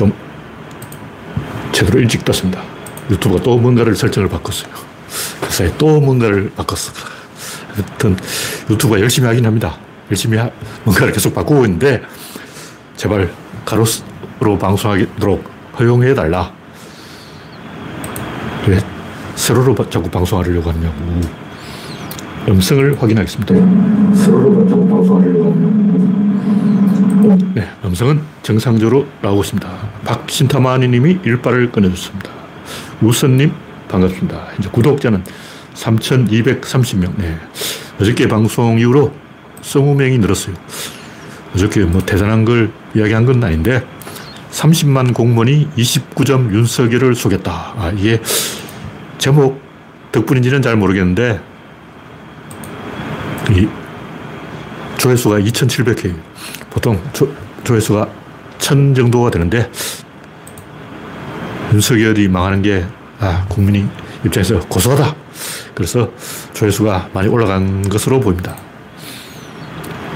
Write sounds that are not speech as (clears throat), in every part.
좀 제대로 일찍 떴습니다. 유튜브가 또 뭔가를 설정을 바꿨어요. 그 사이에 또 뭔가를 바꿨어. 하여튼 유튜브가 열심히 하긴 합니다. 열심히 하, 뭔가를 계속 바꾸고 있는데 제발 가로로 방송하도록 허용해달라. 왜 세로로 자꾸 방송하려고 하냐고. 음성을 확인하겠습니다. 세로로 자꾸 방송하려고 하냐고. 네, 음성은 정상적으로 나오고 있습니다. 박신타마니 님이 일발을 꺼내줬습니다. 우선님, 반갑습니다. 이제 구독자는 3,230명. 네. 어저께 방송 이후로 20명이 늘었어요. 어저께 뭐 대단한 걸 이야기한 건 아닌데 30만 공무원이 29점 윤석열을 속였다. 아, 이게 제목 덕분인지는 잘 모르겠는데 이 조회수가 2,700회. 보통 조, 조회수가 1,000 정도가 되는데 윤석열이 망하는 게 아, 국민이 입장에서 고소하다. 그래서 조회수가 많이 올라간 것으로 보입니다.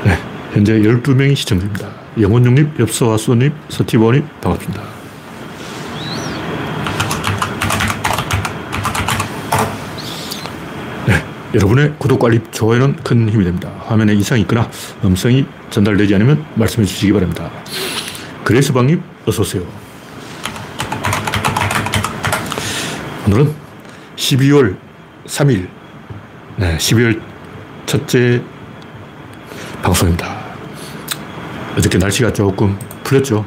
네, 현재 12명이 시청 중입니다. 영원중립, 엽서와수님, 서티버님, 반갑습니다. 네, 여러분의 구독, 관리, 좋아요는 큰 힘이 됩니다. 화면에 이상이 있거나 음성이 전달되지 않으면 말씀해 주시기 바랍니다. 그레이스 방님, 어서오세요. 오늘은 12월 3일, 네, 12월 첫째 방송입니다. 어저께 날씨가 조금 풀렸죠.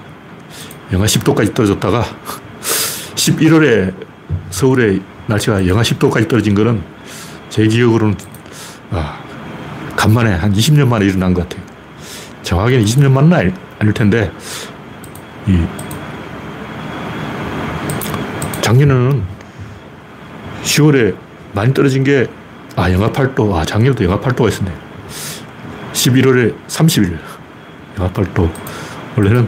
영하 10도까지 떨어졌다가 11월에 서울에 날씨가 영하 10도까지 떨어진 거는 제 기억으로는 아, 간만에 한 20년 만에 일어난 것 같아요. 정확하게는 20년 만은 아닐 텐데 이 작년에는 10월에 많이 떨어진 게, 아, 영하 8도. 아, 작년에도 영하 8도가 있었네. 11월에 30일. 영하 8도. 원래는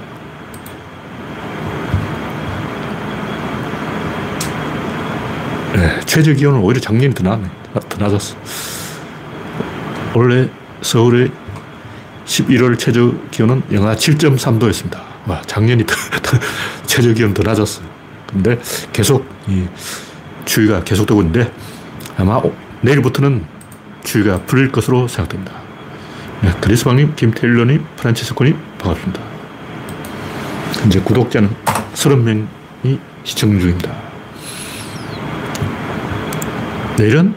네, 최저 기온은 오히려 작년이 더, 낮, 더 낮았어. 원래 서울의 11월 최저 기온은 영하 7.3도였습니다. 와, 작년이 더, (laughs) 더 최저 기온 더 낮았어요. 근데 계속 이 추위가 계속되고 있는데 아마 내일부터는 추위가 풀릴 것으로 생각됩니다. 네, 그리스방님, 김태일러님, 프란치스코님 반갑습니다. 현재 구독자는 30명이 시청 중입니다. 내일은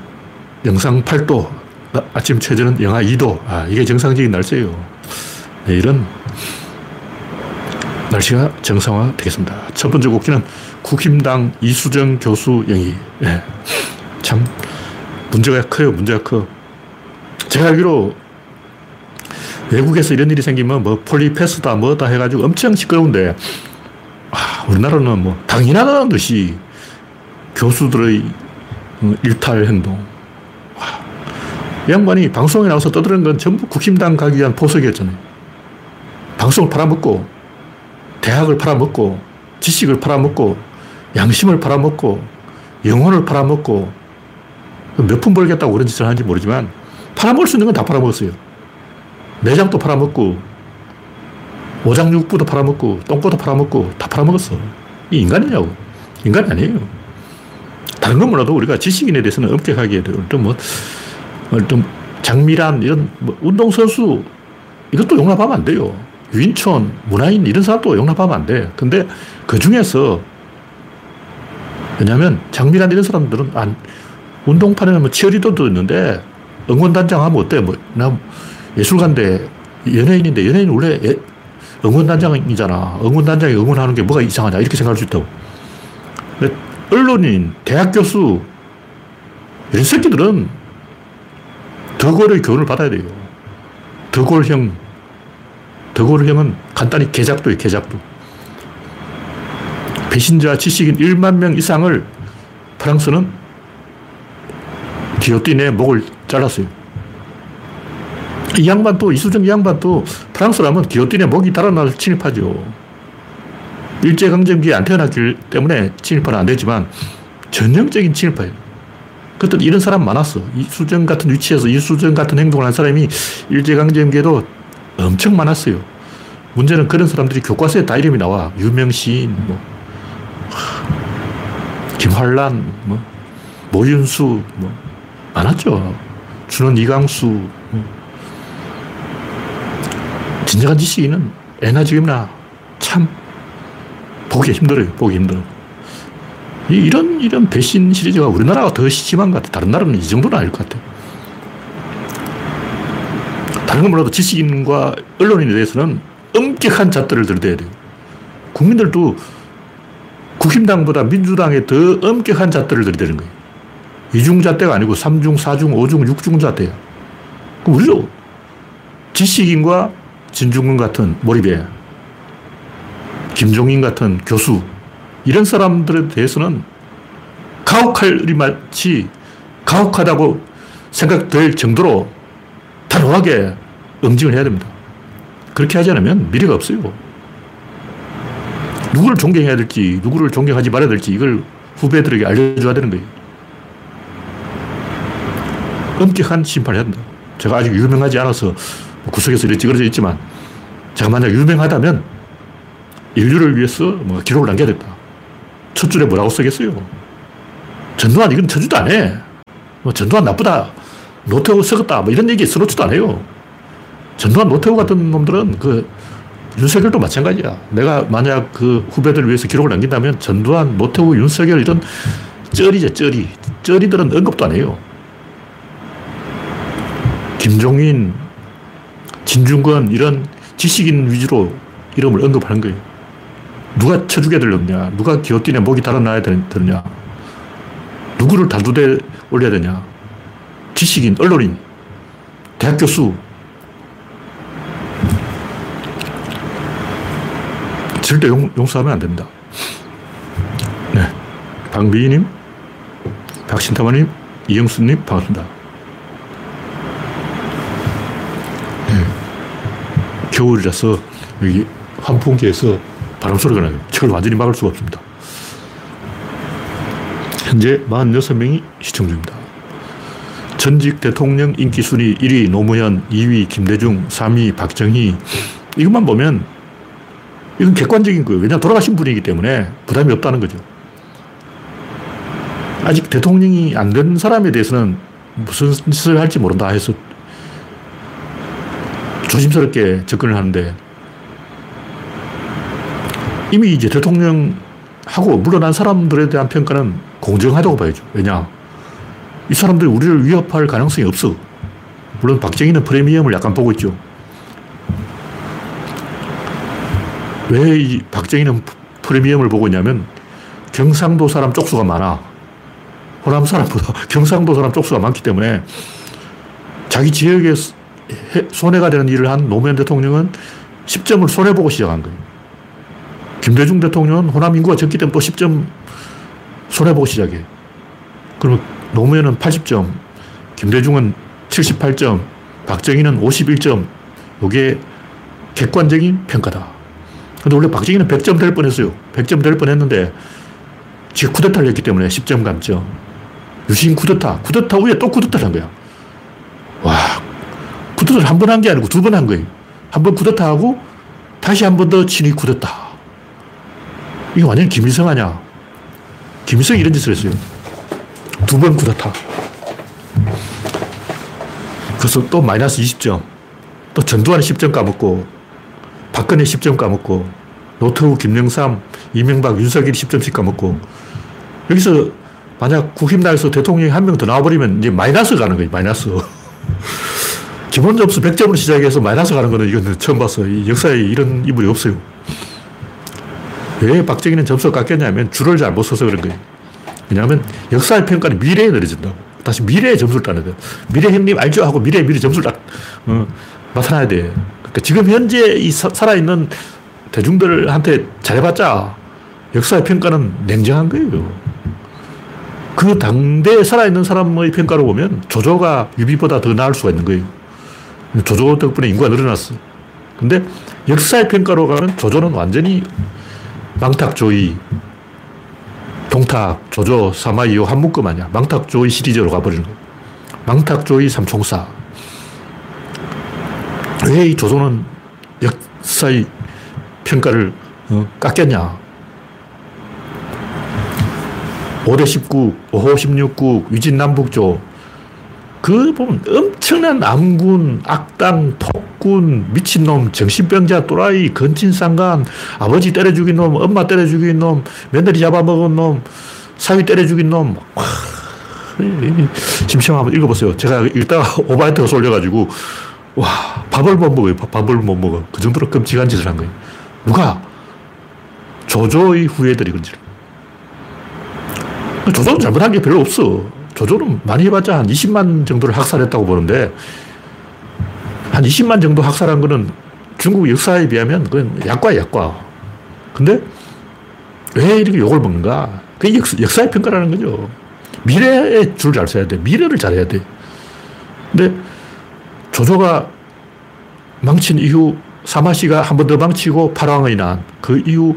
영상 8도, 아침 최저는 영하 2도. 아, 이게 정상적인 날씨예요. 내일은 날씨가 정상화 되겠습니다. 첫 번째 곡기는 국힘당 이수정 교수 영희. 예. 참, 문제가 커요. 문제가 커. 제가 알기로 외국에서 이런 일이 생기면 뭐 폴리패스다 뭐다 해가지고 엄청 시끄러운데, 아, 우리나라는 뭐 당연하다는 듯이 교수들의 일탈 행동. 와, 이 양반이 방송에 나와서 떠드는 건 전부 국힘당 가기 위한 포석이었잖아요. 방송을 팔아먹고, 대학을 팔아먹고, 지식을 팔아먹고, 양심을 팔아먹고, 영혼을 팔아먹고, 몇 푼 벌겠다고 그런 짓을 하는지 모르지만, 팔아먹을 수 있는 건 다 팔아먹었어요. 내장도 팔아먹고, 오장육부도 팔아먹고, 똥꼬도 팔아먹고, 다 팔아먹었어. 이 인간이냐고. 인간이 아니에요. 다른 건 몰라도 우리가 지식인에 대해서는 엄격하게. 좀 뭐, 좀 장미란 이런 뭐 운동선수, 이것도 용납하면 안 돼요. 유인촌, 문화인 이런 사람도 용납하면 안 돼. 근데 그 중에서 왜냐하면 장미란 이런 사람들은 안, 운동판에는 뭐 치어리더도 있는데 응원단장 하면 어때? 뭐, 나 예술가인데 연예인인데 연예인 원래 예, 응원단장이잖아. 응원단장이 응원하는 게 뭐가 이상하냐. 이렇게 생각할 수 있다고. 언론인, 대학 교수, 이런 새끼들은 덕골의 교훈을 받아야 돼요. 덕골형. 덕골형은 간단히 개작도예요, 개작도. 배신자 지식인 1만 명 이상을 프랑스는 기어띠네 목을 잘랐어요. 이 양반도, 이수정 양반도 프랑스라면 기어띠네 목이 달아나서 침입하죠. 일제강점기에 안 태어났기 때문에 침입은 안 되지만 전형적인 침입파예요. 그때 이런 사람 많았어. 이수정 같은 위치에서 이수정 같은 행동을 한 사람이 일제강점기에도 엄청 많았어요. 문제는 그런 사람들이 교과서에 다 이름이 나와. 유명 시인, 뭐, 김환란, 뭐, 모윤수, 뭐, 많았죠. 준원 이강수, 뭐. 진정한 지식인은 애나 지금나 참 보기 힘들어요. 보기 힘들어. 이런, 이런 배신 시리즈가 우리나라가 더 심한 것 같아. 다른 나라는 이 정도는 아닐 것 같아. 다른 건 몰라도 지식인과 언론인에 대해서는 엄격한 잣들을 들대야 돼요. 국민들도 국힘당보다 민주당에 더 엄격한 잣들을 들이대는 거예요. 이중 잣대가 아니고 삼중사중오중육중 잣대야 그럼 우리도 지식인과 진중근 같은 몰입에 김종인 같은 교수 이런 사람들에 대해서는 가혹할 마치 가혹하다고 생각될 정도로 단호하게 응징을 해야 됩니다. 그렇게 하지 않으면 미래가 없어요. 누구를 존경해야 될지, 누구를 존경하지 말아야 될지 이걸 후배들에게 알려줘야 되는 거예요. 엄격한 심판을 해야 된다. 제가 아직 유명하지 않아서 구석에서 이렇게 찌그러져 있지만 제가 만약 유명하다면 인류를 위해서 뭐 기록을 남겨야겠다. 첫 줄에 뭐라고 쓰겠어요? 전두환 이건 쳐주도 안 해. 뭐 전두환 나쁘다. 노태우 썩었다. 뭐 이런 얘기 써놓지도 않아요. 전두환 노태우 같은 놈들은 그 윤석열도 마찬가지야. 내가 만약 그 후배들을 위해서 기록을 남긴다면 전두환, 노태우, 윤석열 이런 쩌리죠, 쩌리. 쩌리들은 언급도 안 해요. 김종인, 진중권 이런 지식인 위주로 이름을 언급하는 거예요. 누가 쳐주게 되느냐, 누가 기어뛰냐, 목이 달아나야 되느냐, 누구를 단두대 올려야 되냐, 지식인, 언론인, 대학 교수, 절대 용, 용서하면 안 됩니다. 네. 방비님, 박신타마님, 이영수님, 반갑습니다. 네. 겨울이라서 여기 환풍기에서 바람 소리가 나요. 책을 완전히 막을 수가 없습니다. 현재 46명이 시청 중입니다. 전직 대통령 인기 순위 1위 노무현, 2위 김대중, 3위 박정희. 이것만 보면 이건 객관적인 거예요. 왜냐 돌아가신 분이기 때문에 부담이 없다는 거죠. 아직 대통령이 안 된 사람에 대해서는 무슨 짓을 할지 모른다 해서 조심스럽게 접근을 하는데 이미 이제 대통령하고 물러난 사람들에 대한 평가는 공정하다고 봐야죠. 왜냐? 이 사람들이 우리를 위협할 가능성이 없어. 물론 박정희는 프리미엄을 약간 보고 있죠. 왜 이 박정희는 프리미엄을 보고 있냐면 경상도 사람 쪽수가 많아. 호남 사람보다 (laughs) 경상도 사람 쪽수가 많기 때문에 자기 지역에 손해가 되는 일을 한 노무현 대통령은 10점을 손해보고 시작한 거예요. 김대중 대통령은 호남 인구가 적기 때문에 또 10점 손해보고 시작해. 그러면 노무현은 80점, 김대중은 78점, 박정희는 51점. 이게 객관적인 평가다. 근데 원래 박정희는 100점 될 뻔했어요. 100점 될 뻔했는데 지금 쿠데타를 했기 때문에 10점 감점. 유신 쿠데타. 쿠데타 후에 또 쿠데타를 한 거야. 와, 쿠데타를 한 번 한 게 아니고 두 번 한 거예요. 한 번 쿠데타 하고 다시 한 번 더 친위 쿠데타. 이게 완전 김일성 아냐. 김일성이 이런 짓을 했어요. 두번 쿠데타. 그래서 또 마이너스 20점. 또 전두환 10점 까먹고 박근혜 10점 까먹고 노태우, 김영삼, 이명박, 윤석열이 10점씩 까먹고 여기서 만약 국힘당에서 대통령이 한 명 더 나와버리면 이제 마이너스 가는 거예요. 마이너스. (laughs) 기본 점수 100점으로 시작해서 마이너스 가는 거는 이건 처음 봤어요. 이 역사에 이런 이불이 없어요. 왜 박정희는 점수가 깎였냐면 줄을 잘 못 서서 그런 거예요. 왜냐하면 역사의 평가는 미래에 내려진다고. 다시 미래의 점수를 따야 돼. 미래 형님 알죠? 하고 미래 미래 점수를 딱 어, 나타나야 돼. 그러니까 지금 현재 이 살아있는 대중들한테 잘해봤자 역사의 평가는 냉정한 거예요. 그 당대에 살아있는 사람의 평가로 보면 조조가 유비보다 더 나을 수가 있는 거예요. 조조 덕분에 인구가 늘어났어. 근데 역사의 평가로 가면 조조는 완전히 망탁조이, 동탁, 조조, 사마이요 한 묶음 아니야. 망탁조이 시리즈로 가버리는 거예요. 망탁조이 삼총사. 왜 이 조선은 역사의 평가를 어, 깎였냐. 5대 19, 5호 16국, 위진 남북조. 그 보면 엄청난 암군, 악당, 독군, 미친놈, 정신병자, 또라이, 건친상간, 아버지 때려 죽인 놈, 엄마 때려 죽인 놈, 며느리 잡아먹은 놈, 사위 때려 죽인 놈. 와, 심심하면 한번 읽어보세요. 제가 읽다가 (laughs) 오바이트가 쏠려가지고, 와, 밥을 못 먹어요. 밥을 못 먹어. 그 정도로 끔찍한 짓을 한 거예요. 누가? 조조의 후예들이 그런 조조는 잘못한 게 별로 없어. 조조는 많이 해봤자 한 20만 정도를 학살했다고 보는데, 한 20만 정도 학살한 거는 중국 역사에 비하면 그건 약과야, 약과. 근데 왜 이렇게 욕을 먹는가? 그게 역, 사 의 평가라는 거죠. 미래에 줄 잘 써야 돼. 미래를 잘해야 돼. 근데 조조가 망친 이후 사마시가 한 번 더 망치고 파랑의 난, 그 이후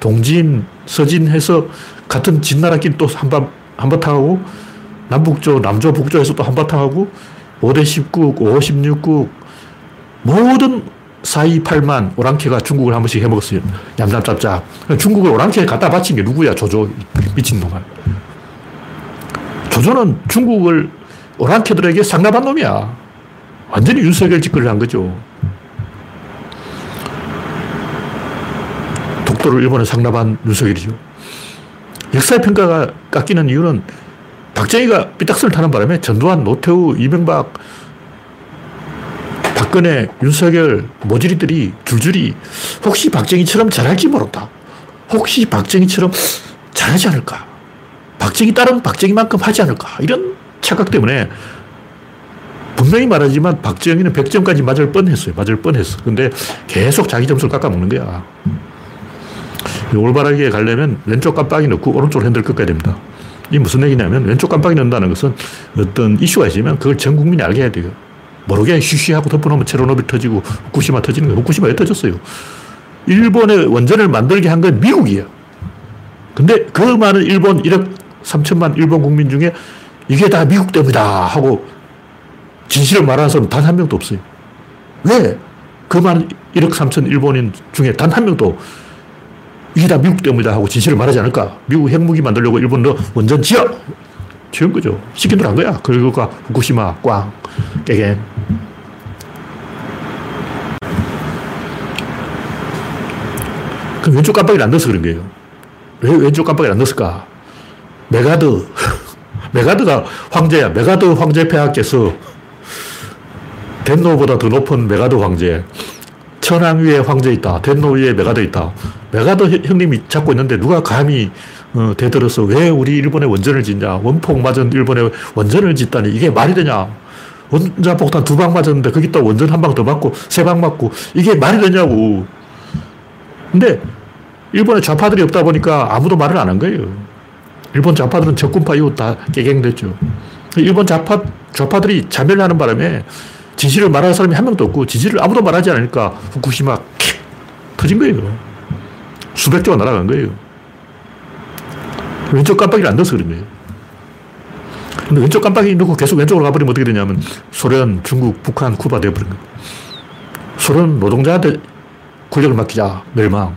동진, 서진 해서 같은 진나라끼리 또 한번, 한바탕 하고 남북조, 남조, 북조에서 또 한바탕 하고 5대 19국, 5, 16국 모든 4, 2, 8만 오랑캐가 중국을 한 번씩 해먹었어요. 얌얌짭짭. 중국을 오랑캐에 갖다 바친 게 누구야? 조조. 미친놈아. 조조는 중국을 오랑캐들에게 상납한 놈이야. 완전히 윤석열 짓거리를 한 거죠. 독도를 일본에 상납한 윤석열이죠. 역사의 평가가 깎이는 이유는 박정희가 삐딱선을 타는 바람에 전두환, 노태우, 이명박, 박근혜, 윤석열, 모질이들이 줄줄이 혹시 박정희처럼 잘할지 모른다. 혹시 박정희처럼 잘하지 않을까. 박정희 딸은 박정희만큼 하지 않을까. 이런 착각 때문에 분명히 말하지만 박정희는 100점까지 맞을 뻔했어요. 맞을 뻔했어. 근데 계속 자기 점수를 깎아먹는 거야. 올바르게 가려면 왼쪽 깜빡이 넣고 오른쪽으로 핸들 꺾어야 됩니다. 이 무슨 얘기냐면 왼쪽 깜빡이 넣는다는 것은 어떤 이슈가 있으면 그걸 전 국민이 알게 해야 돼요. 모르게 쉬쉬하고 덮어놓으면 체로노비 터지고 후쿠시마 터지는 거예요. 후쿠시마 왜 터졌어요? 일본의 원전을 만들게 한 건 미국이에요. 근데 그 많은 일본 1억 3천만 일본 국민 중에 이게 다 미국 때문이다 하고 진실을 말하는 사람 단 한 명도 없어요. 왜? 그 많은 1억 3천 일본인 중에 단 한 명도 이게 다 미국 때문이다 하고 진실을 말하지 않을까? 미국 핵무기 만들려고 일본도 원전 지어! 지은 거죠. 시킨 대로 한 거야. 그리고 후쿠시마 꽝, 깨갱. 그 왼쪽 깜빡이를 안 넣어서 그런 거예요. 왜 왼쪽 깜빡이를 안 넣었을까? 맥아더. (laughs) 맥아더가 황제야. 맥아더 황제 폐하께서 덴노보다 더 높은 맥아더 황제. 천왕 위에 황제 있다. 덴노 위에 맥아더 있다. 맥아더 형님이 잡고 있는데 누가 감히 어, 대들어서 왜 우리 일본에 원전을 짓냐. 원폭 맞은 일본에 원전을 짓다니 이게 말이 되냐. 원자 폭탄 두 방 맞았는데 거기다 원전 한 방 더 맞고 세 방 맞고 이게 말이 되냐고. 근데 일본에 좌파들이 없다 보니까 아무도 말을 안 한 거예요. 일본 좌파들은 적군파 이후 다 깨갱됐죠. 일본 좌파, 좌파들이 자멸하는 바람에 진실을 말할 사람이 한 명도 없고 진실을 아무도 말하지 않으니까 후쿠시마 킥 터진 거예요. 수백 조가 날아간 거예요. 왼쪽 깜빡이를 안 넣어서 그런 거예요. 근데 왼쪽 깜빡이 넣고 계속 왼쪽으로 가버리면 어떻게 되냐면 소련, 중국, 북한, 쿠바 되어버린 거예요. 소련 노동자한테 권력을 맡기자. 멸망.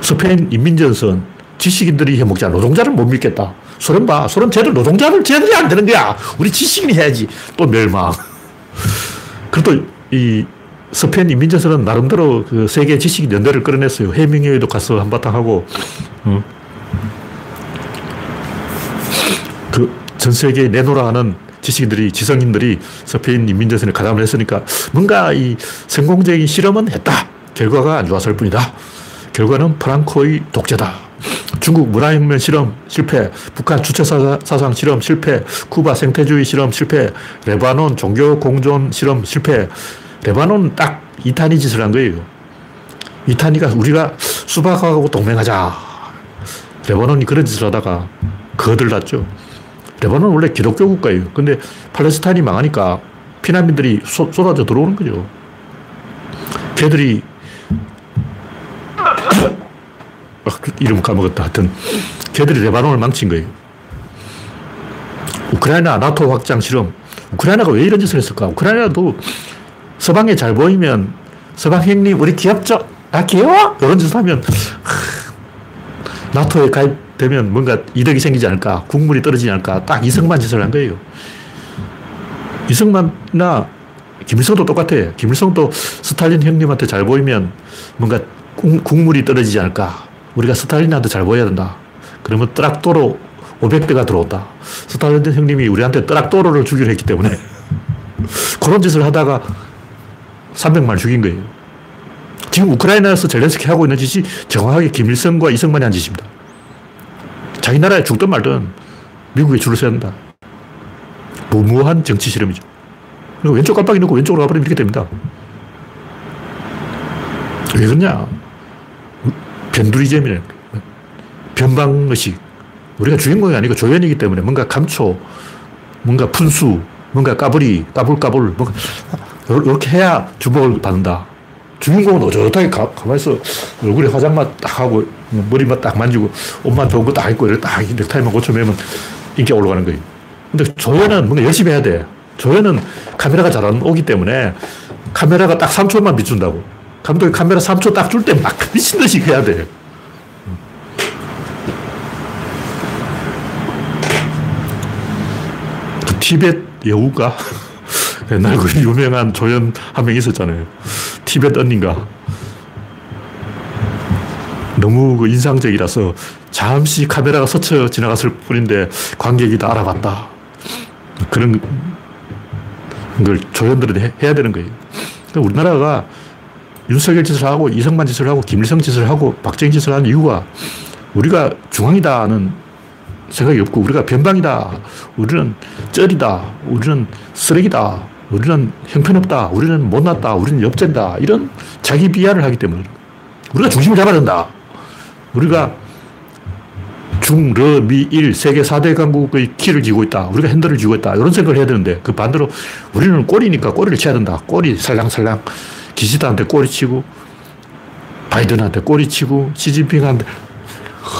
스페인 인민전선 지식인들이 해먹자. 노동자를 못 믿겠다. 소련 봐. 소련 쟤들 노동자를 쟤들이 안 되는 거야. 우리 지식인이 해야지. 또 멸망. 그리고 이 스페인 인민전선은 나름대로 그 세계 지식인 연대를 끌어냈어요. 해밍웨이도 가서 한바탕 하고, 어. 그전 세계에 내놓으라 하는 지식인들이, 지성인들이 스페인 인민전선에 가담을 했으니까 뭔가 이 성공적인 실험은 했다. 결과가 안 좋았을 뿐이다. 결과는 프랑코의 독재다. 중국 문화혁명 실험 실패, 북한 주체사상 실험 실패, 쿠바 생태주의 실험 실패, 레바논 종교 공존 실험 실패. 레바논 딱 이탄이 짓을 한 거예요. 이탄이가 우리가 수박하고 동맹하자. 레바논이 그런 짓을 하다가 거들났죠. 레바논은 원래 기독교 국가예요. 근데 팔레스타인이 망하니까 피난민들이 쏟, 쏟아져 들어오는 거죠. 걔들이 아, 이름 까먹었다. 하여튼 걔들이 레바논을 망친 거예요. 우크라이나 나토 확장 실험. 우크라이나가 왜 이런 짓을 했을까? 우크라이나도 서방에 잘 보이면 서방 형님 우리 귀엽죠? 아, 귀여워? 이런 짓을 하면, 나토에 가입되면 뭔가 이득이 생기지 않을까, 국물이 떨어지지 않을까, 딱 이승만 짓을 한 거예요. 이승만이나 김일성도 똑같아. 김일성도 스탈린 형님한테 잘 보이면 뭔가 국물이 떨어지지 않을까. 우리가 스탈린한테 잘 보여야 된다. 그러면 뜨락도로 500대가 들어온다. 스탈린 형님이 우리한테 뜨락도로를 주기로 했기 때문에 (laughs) 그런 짓을 하다가 300만 죽인 거예요. 지금 우크라이나에서 젤렌스키 하고 있는 짓이 정확하게 김일성과 이승만이 한 짓입니다. 자기 나라에 죽든 말든 미국에 줄을 서야 한다. 무모한 정치 실험이죠. 그리고 왼쪽 깜빡이 넣고 왼쪽으로 가버리면 이렇게 됩니다. 왜 그러냐? 변두리잼이네. 변방의식. 우리가 주인공이 아니고 조연이기 때문에 뭔가 감초, 뭔가 분수, 뭔가 까불이, 까불까불, 뭔가 이렇게 해야 주목을 받는다. 주인공은 어젓하게 가, 가만히 있어. 얼굴에 화장만 딱 하고, 머리만 딱 만지고, 옷만 좋은 거 딱 입고, 딱 넥타이만 고쳐매면 인기가 올라가는 거예요. 근데 조연은 뭔가 열심히 해야 돼. 조연은 카메라가 잘 안 오기 때문에 카메라가 딱 3초만 비춘다고. 감독이 카메라 3초 딱 줄 때 막 (laughs) 미친 듯이 해야 돼. 그 티벳 여우가 (laughs) 옛날 그 유명한 조연 한 명 있었잖아요. 티벳 언니인가. 너무 그 인상적이라서 잠시 카메라가 스쳐 지나갔을 뿐인데 관객이 다 알아봤다. 그런 걸 조연들은 해야 되는 거예요. 그러니까 우리나라가 윤석열 짓을 하고 이승만 짓을 하고 김일성 짓을 하고 박정희 짓을 하는 이유가 우리가 중앙이다는 생각이 없고 우리가 변방이다. 우리는 쩔이다. 우리는 쓰레기다. 우리는 형편없다. 우리는 못났다. 우리는 엽전다. 이런 자기 비하를 하기 때문에 우리가 중심을 잡아야 된다. 우리가 중, 러, 미, 일, 세계 4대 강국의 키를 쥐고 있다. 우리가 핸들을 쥐고 있다. 이런 생각을 해야 되는데 그 반대로 우리는 꼬리니까 꼬리를 쳐야 된다. 꼬리 살랑살랑 기시다한테 꼬리 치고 바이든한테 꼬리 치고 시진핑한테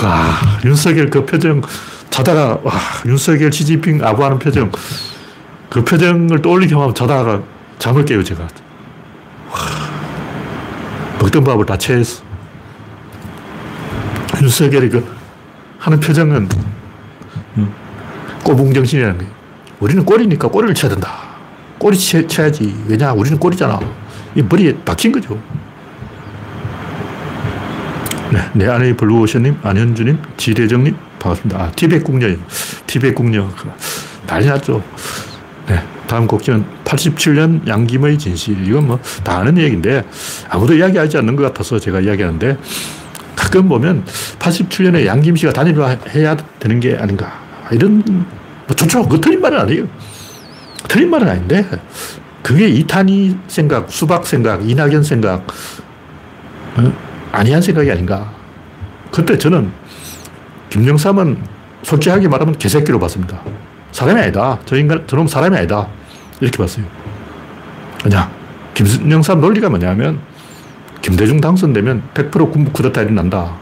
와 윤석열 그 표정 자다가 와 윤석열 시진핑 아부하는 표정 그 표정을 떠올리게 하면 자다가 잠을 깨요 제가 와 먹던 밥을 다 체했어 윤석열이 그 하는 표정은 꼬붕정신이라는 거예요. 우리는 꼬리니까 꼬리를 쳐야 된다. 꼬리 쳐, 쳐야지. 왜냐? 우리는 꼬리잖아. 이 머리에 박힌 거죠. 네, 내 아내의 블루오션님, 안현주님, 지대정님, 반갑습니다. 아, 티벳 궁녀 티벳 궁녀. 난리 났죠. 네, 다음 곡지는 87년 양김의 진실. 이건 뭐 다 아는 얘기인데 아무도 이야기하지 않는 것 같아서 제가 이야기하는데 가끔 보면 87년에 양김 씨가 단일화 해야 되는 게 아닌가. 이런, 뭐 좋죠. 그 틀린 말은 아니에요. 틀린 말은 아닌데, 그게 이탄희 생각, 수박 생각, 이낙연 생각, 어? 아니한 생각이 아닌가. 그때 저는 김영삼은 솔직하게 말하면 개새끼로 봤습니다. 사람이 아니다. 저 인간, 저놈 사람이 아니다. 이렇게 봤어요. 그냥, 김영삼 논리가 뭐냐면, 김대중 당선되면 100% 군부 쿠데타 일어난다.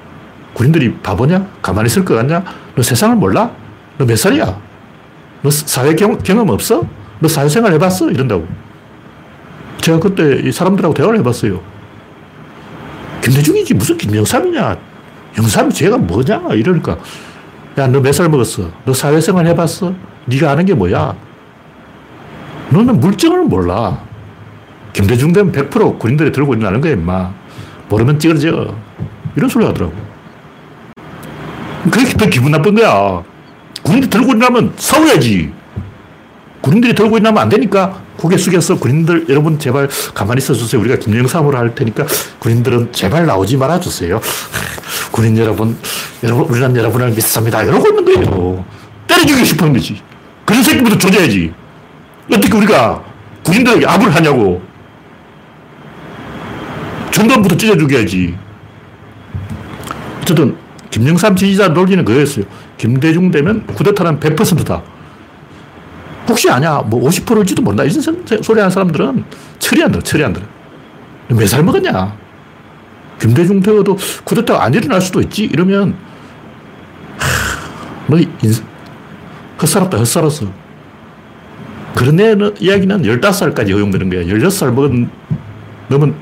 군인들이 바보냐? 가만히 있을 것 같냐? 너 세상을 몰라? 너 몇 살이야? 너 사회 경, 경험 없어? 너 사회생활 해봤어? 이런다고. 제가 그때 이 사람들하고 대화를 해봤어요. 김대중이지 무슨 김영삼이냐? 영삼이 죄가 뭐냐? 이러니까 야, 너 몇 살 먹었어? 너 사회생활 해봤어? 네가 아는 게 뭐야? 너는 물정을 몰라. 김대중 되면 100% 군인들이 들고 있는 거야, 임마. 모르면 찌그러져. 이런 소리 하더라고. 그게 더 기분 나쁜 거야. 군인들 들고 있나면 싸워야지. 군인들이 들고 있나면 안 되니까 고개 숙여서 군인들 여러분 제발 가만히 있어 주세요. 우리가 김영삼으로 할 테니까 군인들은 제발 나오지 말아 주세요. 군인 여러분, 여러분 우리는 여러분을 믿습니다. 이러고 있는 거예요. 때려주고 싶은 거지. 그런 새끼부터 조져야지. 어떻게 우리가 군인들에게 압을 하냐고. 정권부터 찢어 죽여야지. 어쨌든, 김영삼 지지자 논리는 그거였어요. 김대중 되면 쿠데타는 100%다. 혹시 아냐? 뭐 50%일지도 모른다. 이런 소리 하는 사람들은 철이 안 들어, 철이 안 들어. 몇 살 먹었냐? 김대중 되어도 쿠데타가 안 일어날 수도 있지? 이러면, 하, 너 인, 헛살았다, 헛살았어. 그런 애 이야기는 15살까지 허용되는 거야. 16살 먹은, 넘은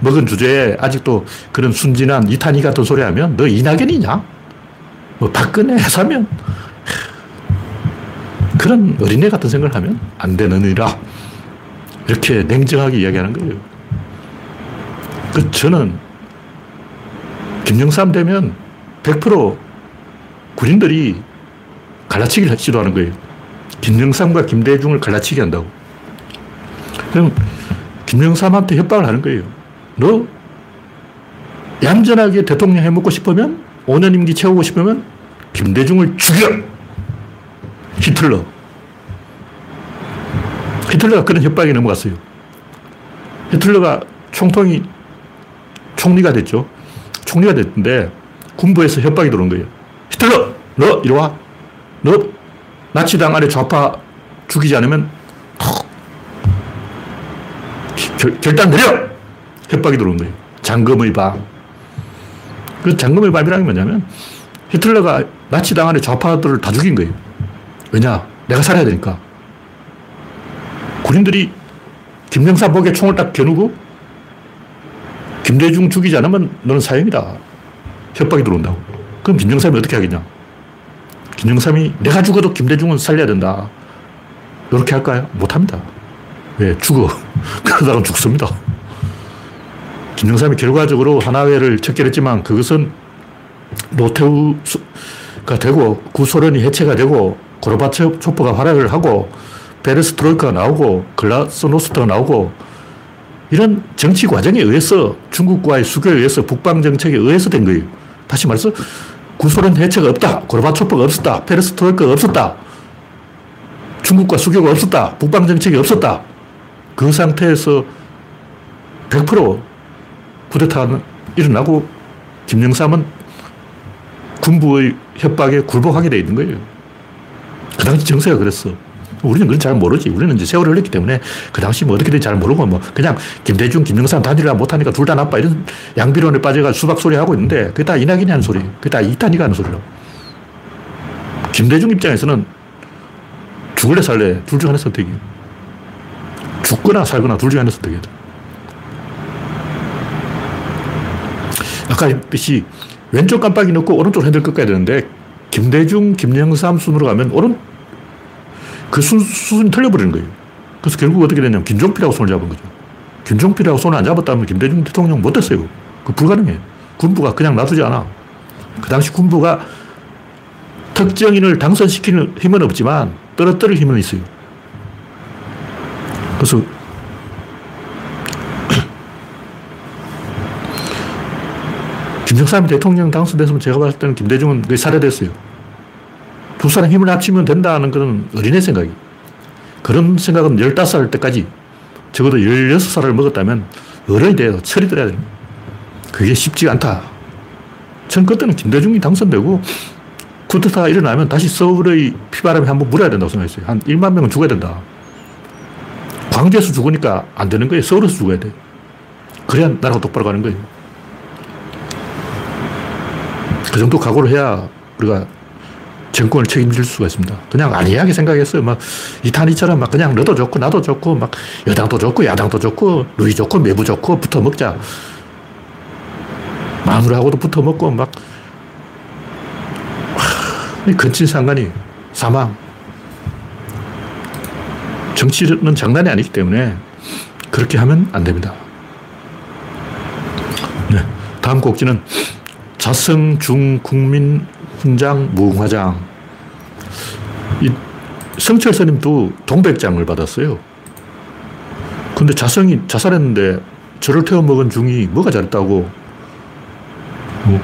먹은 주제에 아직도 그런 순진한 이탄이 같은 소리 하면 너 이낙연이냐? 뭐 박근혜 사면 그런 어린애 같은 생각을 하면 안 되느니라. 이렇게 냉정하게 이야기하는 거예요. 그 저는 김영삼 되면 100% 군인들이 갈라치기를 시도하는 거예요. 김영삼과 김대중을 갈라치기 한다고. 그럼 김영삼한테 협박을 하는 거예요. 너 얌전하게 대통령 해먹고 싶으면 5년 임기 채우고 싶으면 김대중을 죽여! 히틀러. 히틀러가 그런 협박에 넘어갔어요. 히틀러가 총통이 총리가 됐죠. 총리가 됐는데 군부에서 협박이 들어온 거예요. 히틀러! 너 이리 와. 너 나치당 안에 좌파 죽이지 않으면 결, 결단 내려! 협박이 들어온 거예요. 장금의 밤. 그 장금의 밤이라는 게 뭐냐면 히틀러가 나치당 안에 좌파들을 다 죽인 거예요. 왜냐? 내가 살아야 되니까. 군인들이 김영사 목에 총을 딱 겨누고 김대중 죽이지 않으면 너는 사형이다. 협박이 들어온다고. 그럼 김영삼이 어떻게 하겠냐? 김영삼이 내가 죽어도 김대중은 살려야 된다. 이렇게 할까요? 못합니다. 왜? 죽어. (laughs) 그러다가 죽습니다. 김영삼이 결과적으로 하나회를 척결했지만 그것은 노태우가 되고 구소련이 해체가 되고 고르바초프가 활약을 하고 베르스트로이카가 나오고 글라스노스트가 나오고 이런 정치 과정에 의해서 중국과의 수교에 의해서 북방 정책에 의해서 된 거예요. 다시 말해서 구소련 해체가 없다. 고르바초프가 없었다. 페르스트로이카가 없었다. 중국과 수교가 없었다. 북방 정책이 없었다. 그 상태에서 100% 쿠데타가 일어나고 김영삼은 군부의 협박에 굴복하게 돼 있는 거예요. 그 당시 정세가 그랬어. 우리는 그건 잘 모르지. 우리는 이제 세월을 흘렸기 때문에 그 당시 뭐 어떻게 된지 잘 모르고 뭐 그냥 김대중, 김영삼 단일화 못하니까 둘 다 나빠 이런 양비론에 빠져가 수박 소리 하고 있는데 그게 다 이낙연이 하는 소리. 그게 다 이탄이가 하는 소리라고. 김대중 입장에서는 죽을래 살래 둘 중 하나 선택이에요. 죽거나 살거나 둘 중 하나 선택이야. 아까 했듯이 왼쪽 깜빡이 넣고 오른쪽 핸들 꺾어야 되는데 김대중, 김영삼 순으로 가면 오른 그 순, 순이 틀려버리는 거예요. 그래서 결국 어떻게 되냐면 김종필하고 손을 잡은 거죠. 김종필하고 손을 안 잡았다면 김대중 대통령 못 됐어요. 그 불가능해. 군부가 그냥 놔두지 않아. 그 당시 군부가 특정인을 당선시키는 힘은 없지만 떨어뜨릴 힘은 있어요. 그래서 김정삼이 대통령 당선됐으면 제가 봤을 때는 김대중은 거의 살해됐어요. 두 사람 힘을 합치면 된다는 것은 어린애 생각이. 그런 생각은 15살 때까지 적어도 16살을 먹었다면 어른이 돼요. 철이 들어야 됩니다. 그게 쉽지가 않다. 전 그때는 김대중이 당선되고 쿠데타가 일어나면 다시 서울의 피바람에 한번 물어야 된다고 생각했어요. 한 1만 명은 죽어야 된다. 광주에서 죽으니까 안 되는 거예요. 서울에서 죽어야 돼. 그래야 나라가 똑바로 가는 거예요. 그 정도 각오를 해야 우리가 정권을 책임질 수가 있습니다. 그냥 안이하게 생각했어요. 막 이탄이처럼 막 그냥 너도 좋고 나도 좋고 막 여당도 좋고 야당도 좋고 누이 좋고 매부 좋고 붙어 먹자. 마누라하고도 붙어 먹고 막 근친 상간이 사망. 정치는 장난이 아니기 때문에 그렇게 하면 안 됩니다. 네. 다음 곡지는 자성 중 국민 훈장 무궁화장. 이 성철 스님도 동백장을 받았어요. 근데 자성이 자살했는데 저를 태워 먹은 중이 뭐가 잘했다고 뭐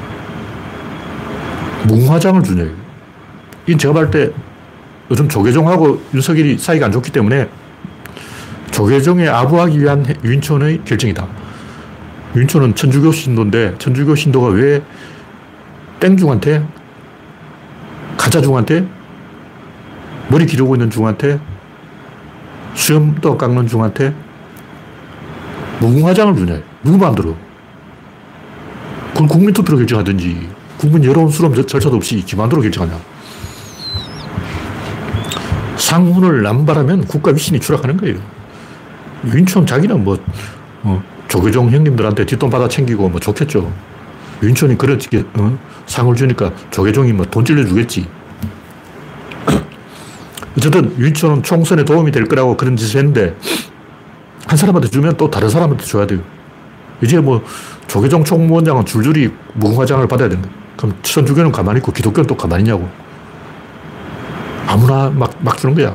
무궁화장을 주냐. 이 제가 볼 때 요즘 조계종하고 윤석열이 사이가 안 좋기 때문에 조계종에 아부하기 위한 유인촌의 결정이다. 유인촌은 천주교 신도인데 천주교 신도가 왜 땡중한테 가짜중한테 머리 기르고 있는 중한테 수염도 깎는 중한테 무궁화장을 주냐. 누구 마음대로. 그걸 국민 투표로 결정하든지 국민 여론 수렴 절차도 없이 지 마음대로 결정하냐. 상훈을 남발하면 국가 위신이 추락하는 거예요. 윤총 자기는 뭐, 어, 조계종 형님들한테 뒷돈 받아 챙기고 뭐 좋겠죠. 윤촌이 그렇게 어? 상을 주니까 조계종이 뭐 돈 찔러주겠지. (clears throat) 어쨌든 윤촌은 총선에 도움이 될 거라고 그런 짓을 했는데 한 사람한테 주면 또 다른 사람한테 줘야 돼요. 이제 뭐 조계종 총무원장은 줄줄이 무궁화장을 받아야 된다. 그럼 천주교는 가만히 있고 기독교는 또 가만히 있냐고. 아무나 막, 막 주는 거야.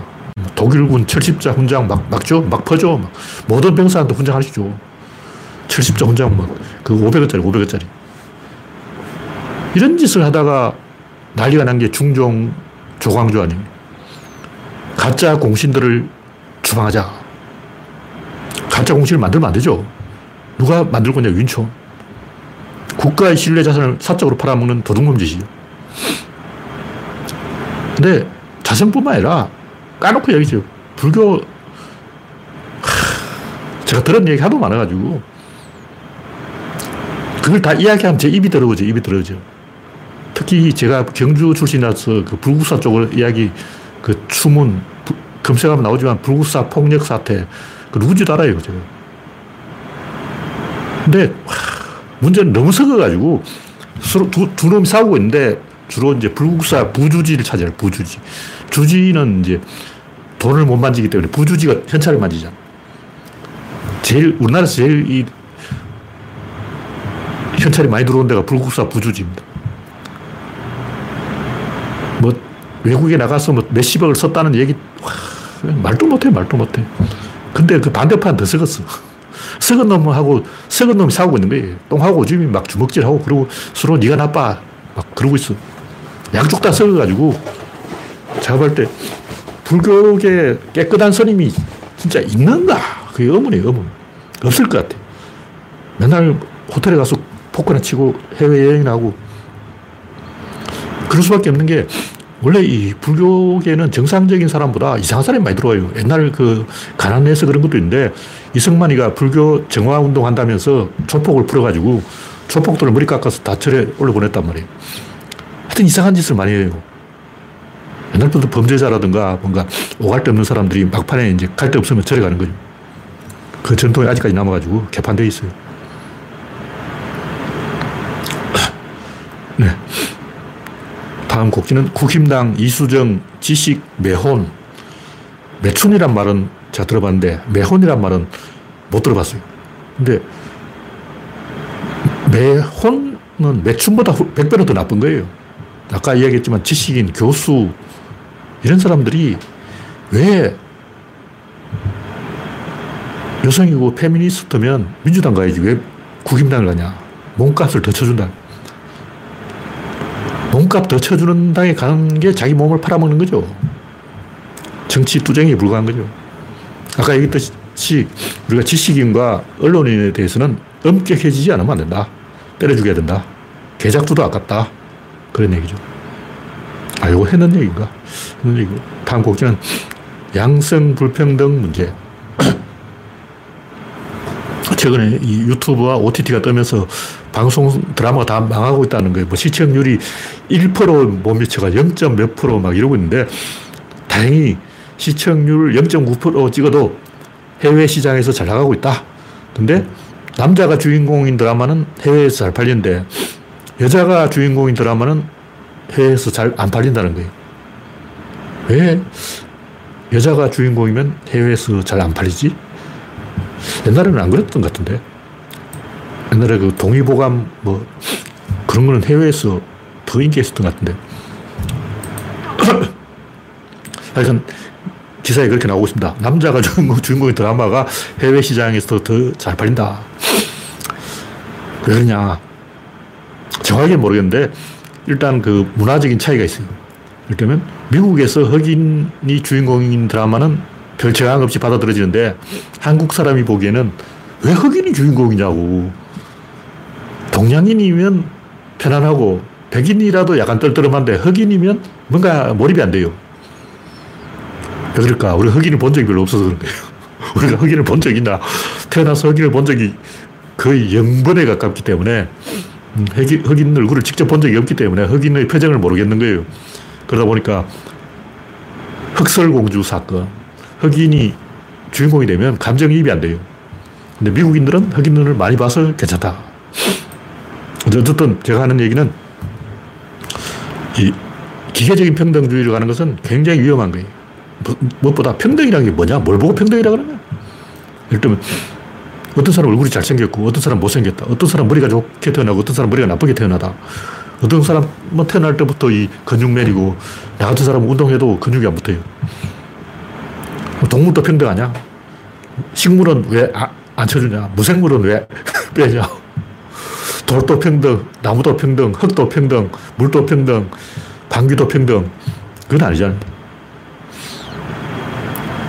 독일군 70자 훈장 막, 막 줘? 막 퍼줘? 막. 모든 병사한테 훈장 하시죠. 70자 훈장 뭐, 그 500원짜리, 500원짜리. 이런 짓을 하다가 난리가 난 게 중종 조광조 아닙니까? 가짜 공신들을 추방하자. 가짜 공신을 만들면 안 되죠. 누가 만들 거냐, 윤총. 국가의 신뢰 자산을 사적으로 팔아먹는 도둑놈 짓이죠. 근데 자성뿐만 아니라 까놓고 얘기죠. 불교, 하, 제가 들은 얘기 하도 많아가지고, 그걸 다 이야기하면 제 입이 더러워져, 입이 더러워져. 특히 제가 경주 출신이라서 그 불국사 쪽을 이야기, 그 추문, 검색하면 나오지만 불국사 폭력 사태, 그 누군지도 알아요, 제가. 근데, 문제는 너무 섞어가지고, 서로 두, 두 놈이 싸우고 있는데, 주로 이제 불국사 부주지를 찾아요, 부주지. 주지는 이제 돈을 못 만지기 때문에 부주지가 현찰을 만지잖아. 제일, 우리나라에서 제일 이 현찰이 많이 들어온 데가 불국사 부주지입니다. 뭐, 외국에 나가서 뭐 몇십억을 썼다는 얘기, 와, 말도 못해, 말도 못해. 근데 그 반대판 더 썩었어. (laughs) 썩은 놈하고 썩은 놈이 싸우고 있는 거예요. 똥하고 오줌이 막 주먹질하고 그러고 서로 네가 나빠 막 그러고 있어. 양쪽 다 썩어가지고 볼때 불교계 깨끗한 스님이 진짜 있는가? 그게 의문이에요, 의문. 없을 것 같아. 맨날 호텔에 가서 포크나 치고 해외여행이나 하고 그럴 수밖에 없는 게 원래 이 불교계는 정상적인 사람보다 이상한 사람이 많이 들어와요. 옛날 그 가난해서 그런 것도 있는데 이승만이가 불교 정화 운동 한다면서 조폭을 풀어가지고 조폭들을 머리 깎아서 다 절에 올려보냈단 말이에요. 하여튼 이상한 짓을 많이 해요. 옛날부터 범죄자라든가 뭔가 오갈 데 없는 사람들이 막판에 이제 갈 데 없으면 절에 가는 거죠. 그 전통이 아직까지 남아가지고 개판되어 있어요. 네. 다음 곡지는 국힘당 이수정 지식 매혼. 매춘이란 말은 제가 들어봤는데 매혼이란 말은 못 들어봤어요. 근데 매혼은 매춘보다 100배는 더 나쁜 거예요. 아까 이야기했지만 지식인, 교수, 이런 사람들이 왜 여성이고 페미니스트면 민주당 가야지 왜 국힘당을 가냐. 몸값을 더 쳐준다. 몸값 더 쳐주는 당에 가는 게 자기 몸을 팔아먹는 거죠. 정치 투쟁에 불과한 거죠. 아까 얘기했듯이 우리가 지식인과 언론인에 대해서는 엄격해지지 않으면 안 된다. 때려 죽여야 된다. 개작두도 아깝다. 그런 얘기죠. 아, 이거 했는 얘기인가? 했는 얘기고. 다음 곡지는 양성 불평등 문제. 최근에 이 유튜브와 OTT가 뜨면서 방송 드라마가 다 망하고 있다는 거예요. 뭐 시청률이 1%못 미쳐가 0. 몇 프로 막 이러고 있는데 다행히 시청률 0.9% 찍어도 해외 시장에서 잘 나가고 있다. 근데 남자가 주인공인 드라마는 해외에서 잘 팔리는데 여자가 주인공인 드라마는 해외에서 잘 안 팔린다는 거예요. 왜 여자가 주인공이면 해외에서 잘 안 팔리지? 옛날에는 안 그랬던 것 같은데. 옛날에 그 동의보감 뭐 그런 거는 해외에서 더 인기 있었던 것 같은데. (coughs) 하여튼 기사에 그렇게 나오고 있습니다. 남자가 주인공, 주인공인 드라마가 해외 시장에서 더 잘 팔린다. 왜 그러냐. 정확하게 모르겠는데 일단 그 문화적인 차이가 있어요. 이를테면 미국에서 흑인이 주인공인 드라마는 별 저항 없이 받아들여지는데 한국 사람이 보기에는 왜 흑인이 주인공이냐고. 동양인이면 편안하고 백인이라도 약간 떨떠름한데 흑인이면 뭔가 몰입이 안 돼요. 왜 그럴까? 우리 흑인을 본 적이 별로 없어서 그런 거예요. (laughs) 우리가 흑인을 본 적이 있나? 태어나서 흑인을 본 적이 거의 0번에 가깝기 때문에 음, 흑인, 흑인 얼굴을 직접 본 적이 없기 때문에 흑인의 표정을 모르겠는 거예요. 그러다 보니까 흑설공주 사건. 흑인이 주인공이 되면 감정이입이 안 돼요. 근데 미국인들은 흑인을 많이 봐서 괜찮다. 어쨌든 제가 하는 얘기는 이 기계적인 평등주의를 가는 것은 굉장히 위험한 거예요. 뭐, 무엇보다 평등이라는 게 뭐냐? 뭘 보고 평등이라고 그러냐? 예를 들면 어떤 사람 얼굴이 잘생겼고 어떤 사람 못생겼다. 어떤 사람 머리가 좋게 태어나고 어떤 사람 머리가 나쁘게 태어나다. 어떤 사람은 태어날 때부터 이 근육맨이고 나 같은 사람은 운동해도 근육이 안 붙어요. 동물도 평등하냐? 식물은 왜안 아, 쳐주냐? 무생물은 왜 (laughs) 빼냐? 돌도 평등, 나무도 평등, 흙도 평등, 물도 평등, 방귀도 평등. 그건 아니잖아요.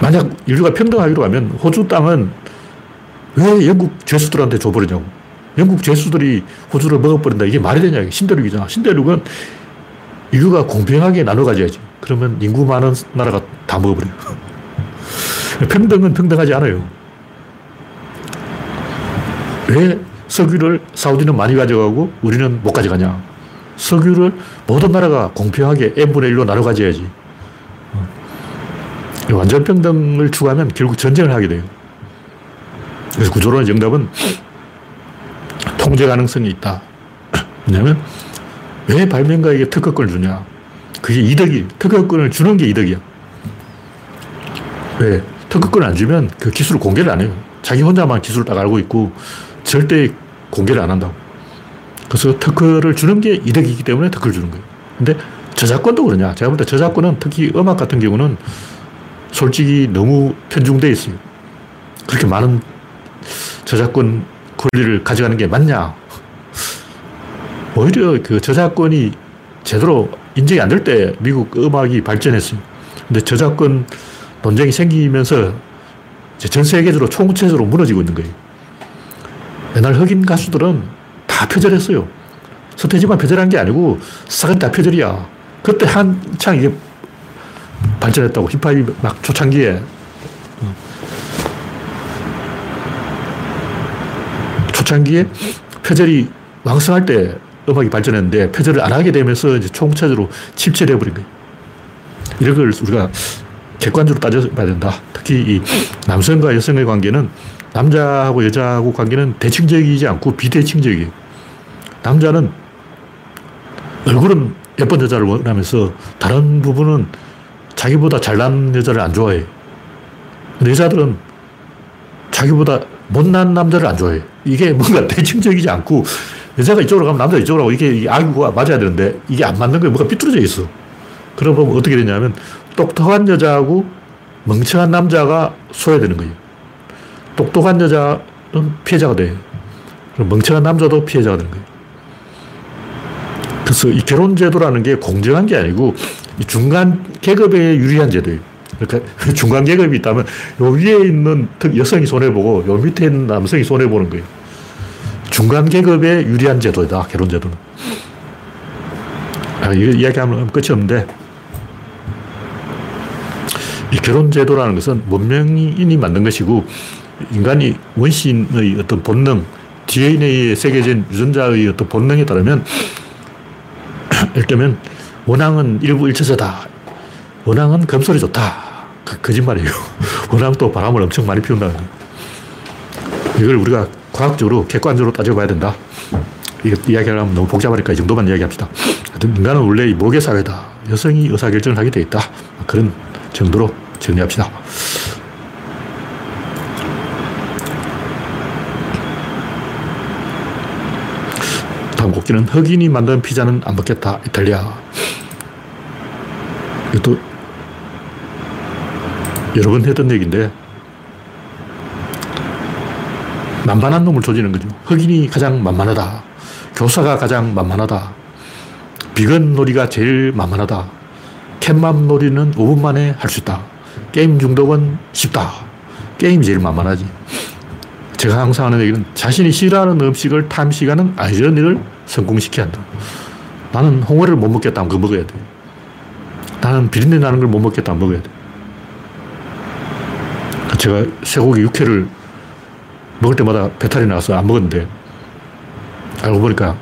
만약 인류가 평등하기로 하면 호주 땅은 왜 영국 죄수들한테 줘버리냐고. 영국 죄수들이 호주를 먹어버린다. 이게 말이 되냐. 신대륙이잖아. 신대륙은 인류가 공평하게 나눠 가져야지. 그러면 인구 많은 나라가 다 먹어버려요. (laughs) 평등은 평등하지 않아요. 왜 석유를 사우디는 많이 가져가고 우리는 못 가져가냐? 석유를 모든 나라가 공평하게 n분의 1로 나눠 가져야지. 어. 완전 평등을 추구하면 결국 전쟁을 하게 돼요. 그래서 구조론의 정답은 통제 가능성이 있다. (clears throat) 왜냐면 왜 발명가에게 특허권을 주냐? 그게 이득이, 특허권을 주는 게 이득이야. 왜? 특허권을 안 주면 그 기술을 공개를 안 해요. 자기 혼자만 기술을 딱 알고 있고 절대 공개를 안 한다고. 그래서 특허를 주는 게 이득이기 때문에 특허를 주는 거예요. 근데 저작권도 그러냐. 제가 볼 때 저작권은 특히 음악 같은 경우는 솔직히 너무 편중되어 있어요. 그렇게 많은 저작권 권리를 가져가는 게 맞냐. 오히려 그 저작권이 제대로 인정이 안 될 때 미국 음악이 발전했어요. 근데 저작권 논쟁이 생기면서 전 세계적으로 총체적으로 무너지고 있는 거예요. 옛날 흑인 가수들은 다 표절했어요. 서태지만 표절한 게 아니고 싹은 다 표절이야. 그때 한창 이게 발전했다고. 힙합이 막 초창기에. 초창기에 표절이 왕성할 때 음악이 발전했는데 표절을 안 하게 되면서 이제 총체적으로 침체돼 버린 거예요. 이런 걸 우리가 객관적으로 따져봐야 된다. 특히 이 남성과 여성의 관계는 남자하고 여자하고 관계는 대칭적이지 않고 비대칭적이에요. 남자는 얼굴은 예쁜 여자를 원하면서 다른 부분은 자기보다 잘난 여자를 안 좋아해. 여자들은 자기보다 못난 남자를 안 좋아해. 이게 뭔가 (laughs) 대칭적이지 않고 여자가 이쪽으로 가면 남자가 이쪽으로 가고 이게 아구가 맞아야 되는데 이게 안 맞는 거예요. 뭔가 삐뚤어져 있어. 그러면 어떻게 되냐면 똑똑한 여자하고 멍청한 남자가 소외되는 거예요. 똑똑한 여자는 피해자가 돼. 그럼 멍청한 남자도 피해자가 되는 거예요. 그래서 이 결혼 제도라는 게 공정한 게 아니고 중간 계급에 유리한 제도예요. 그러니까 (laughs) 중간 계급이 있다면 요 위에 있는 여성이 손해보고 요 밑에 있는 남성이 손해보는 거예요. 중간 계급에 유리한 제도다, 결혼 제도는. 아, 이거 이야기하면 끝이 없는데 이 결혼 제도라는 것은 문명인이 만든 것이고 인간이 원신의 어떤 본능, DNA에 새겨진 유전자의 어떤 본능에 따르면 (clears throat) 들면 원앙은 일부 일처자다. 원앙은 금솔이 좋다. 그, 거짓말이에요. (laughs) 원앙도 바람을 엄청 많이 피운다. 이걸 우리가 과학적으로 객관적으로 따져봐야 된다. 이거 이야기하려면 너무 복잡하니까 이 정도만 이야기합시다. 인간은 원래 모계 사회다. 여성이 의사결정을 하게 돼 있다. 그런 정도로 정리합시다. 곡기는 흑인이 만든 피자는 안 먹겠다. 이탈리아. 이것도 여러 번 했던 얘기인데 만만한 놈을 조지는 거죠. 흑인이 가장 만만하다. 교사가 가장 만만하다. 비건 놀이가 제일 만만하다. 캣맘 놀이는 5분 만에 할 수 있다. 게임 중독은 쉽다. 게임이 제일 만만하지. 제가 항상 하는 얘기는 자신이 싫어하는 음식을 탐식하는 아이러니를 성공시켜야 한다. 나는 홍어를 못 먹겠다 하면 그거 먹어야 돼. 나는 비린내 나는 걸 못 먹겠다 하면 먹어야 돼. 제가 쇠고기 육회를 먹을 때마다 배탈이 나서 안 먹었는데 알고 보니까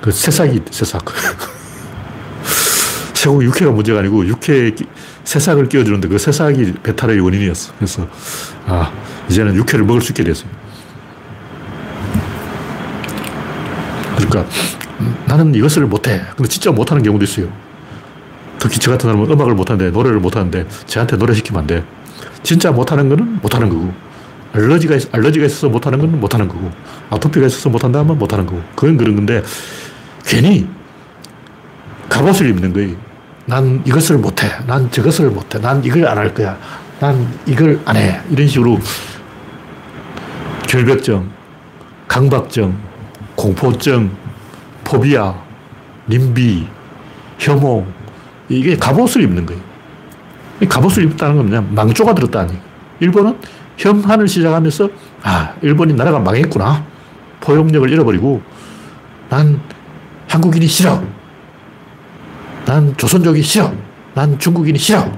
그 새싹이 새싹. (laughs) 쇠고기 육회가 문제가 아니고 육회 새싹을 끼워주는데 그 새싹이 배탈의 원인이었어. 그래서, 아, 이제는 육회를 먹을 수 있게 됐어요. 그러니까 나는 이것을 못해. 근데 진짜 못하는 경우도 있어요. 특히 저 같은 사람은 음악을 못하는데 노래를 못하는데 저한테 노래 시키면 안 돼. 진짜 못하는 거는 못하는 거고 알러지가, 있, 알러지가 있어서 못하는 건 못하는 거고 아토피가 있어서 못한다면 못하는 거고 그건 그런 건데 괜히 갑옷을 입는 거예요. 난 이것을 못해. 난 저것을 못해. 난 이걸 안 할 거야. 난 이걸 안 해. 이런 식으로 결벽증, 강박증, 공포증, 포비아, 님비, 혐오, 이게 갑옷을 입는 거예요. 갑옷을 입다는 건 그냥 망조가 들었다니. 일본은 혐한을 시작하면서, 아, 일본이 나라가 망했구나. 포용력을 잃어버리고, 난 한국인이 싫어. 난 조선족이 싫어. 난 중국인이 싫어.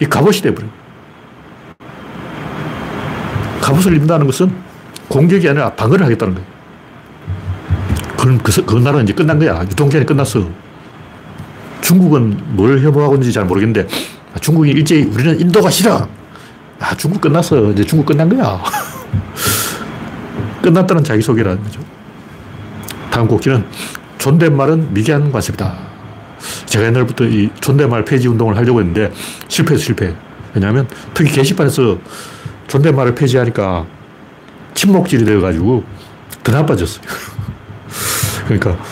이 갑옷이 돼버려. 갑옷을 입는다는 것은 공격이 아니라 방어를 하겠다는 거예요. 그럼 그, 그 나라는 이제 끝난 거야. 유통기한이 끝났어. 중국은 뭘 혐오하고 있는지 잘 모르겠는데, 아, 중국이 일제히 우리는 인도가 싫어. 아, 중국 끝났어. 이제 중국 끝난 거야. (laughs) 끝났다는 자기소개라는 거죠. 다음 곡기는 존댓말은 미개한 관습이다. 제가 옛날부터 이 존댓말 폐지 운동을 하려고 했는데 실패해서 실패. 왜냐하면 특히 게시판에서 존댓말을 폐지하니까 침묵질이 되어가지고 더 나빠졌어요. (laughs) 그러니까